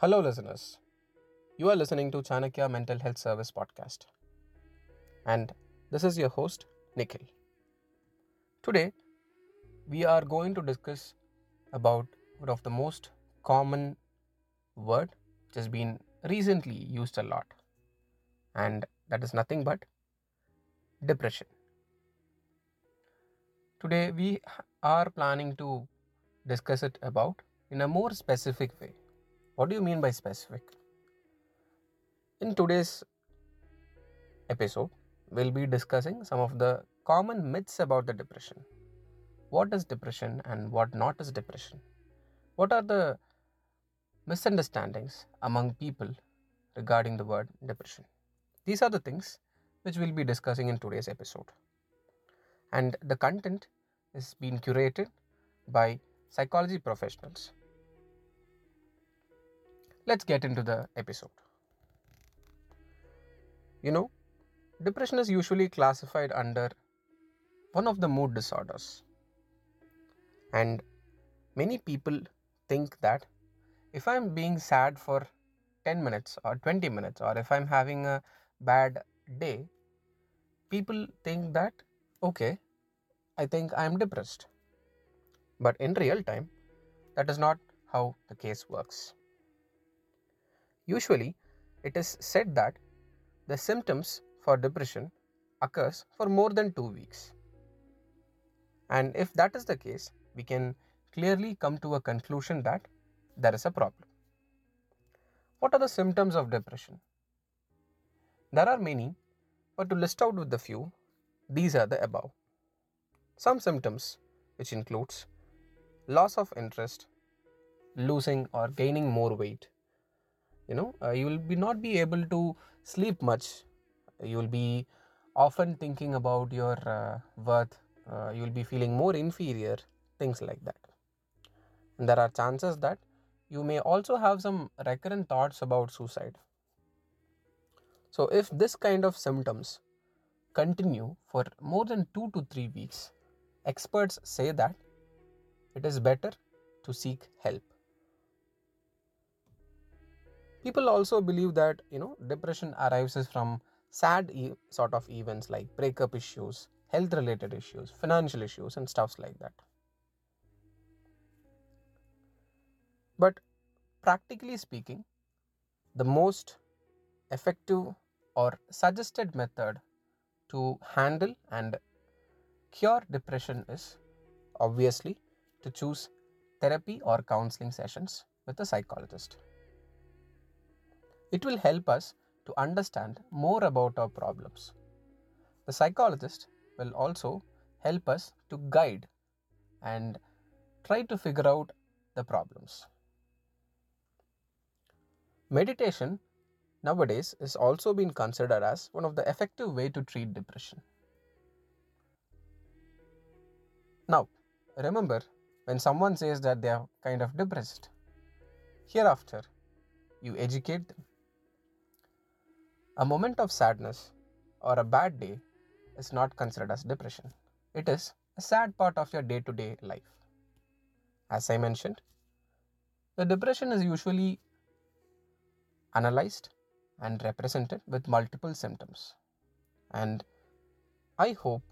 Hello, listeners. You are listening to Chanakya Mental Health Service podcast. And this is your host, Nikhil. Today, we are going to discuss about one of the most common word which has been recently used a lot. And that is nothing but depression. Today, we are planning to discuss it about in a more specific way. What do you mean by specific? In today's episode, we'll be discussing some of the common myths about the depression. What is depression and what not is depression? What are the misunderstandings among people regarding the word depression? These are the things which we'll be discussing in today's episode. And the content is being curated by psychology professionals. Let's get into the episode. You know, depression is usually classified under one of the mood disorders. And many people think that if I'm being sad for 10 minutes or 20 minutes, or if I'm having a bad day, people think that, okay, I think I'm depressed. But in real time, that is not how the case works. Usually, it is said that the symptoms for depression occurs for more than 2 weeks. And if that is the case, we can clearly come to a conclusion that there is a problem. What are the symptoms of depression? There are many, but to list out with a few, these are the above. Some symptoms, which includes loss of interest, losing or gaining more weight. You know, uh, you will be not be able to sleep much. You will be often thinking about your uh, worth. Uh, you will be feeling more inferior, things like that. And there are chances that you may also have some recurrent thoughts about suicide. So, if this kind of symptoms continue for more than two to three weeks, experts say that it is better to seek help. People also believe that you know depression arises from sad e- sort of events like breakup issues, health related issues, financial issues, and stuffs like that. But practically speaking, the most effective or suggested method to handle and cure depression is obviously to choose therapy or counseling sessions with a psychologist. It will help us to understand more about our problems. The psychologist will also help us to guide and try to figure out the problems. Meditation nowadays is also being considered as one of the effective way to treat depression. Now, remember when someone says that they are kind of depressed, hereafter you educate them. A moment of sadness or a bad day is not considered as depression. It is a sad part of your day to day life. As I mentioned, the depression is usually analyzed and represented with multiple symptoms. And I hope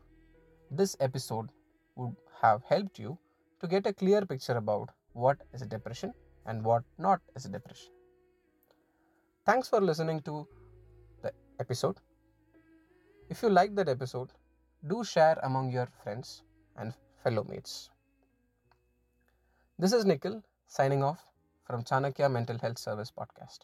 this episode would have helped you to get a clear picture about what is a depression and what not is a depression. Thanks for listening to episode. If you like that episode, do share among your friends and fellow mates. This is Nikhil signing off from Chanakya Mental Health Service Podcast.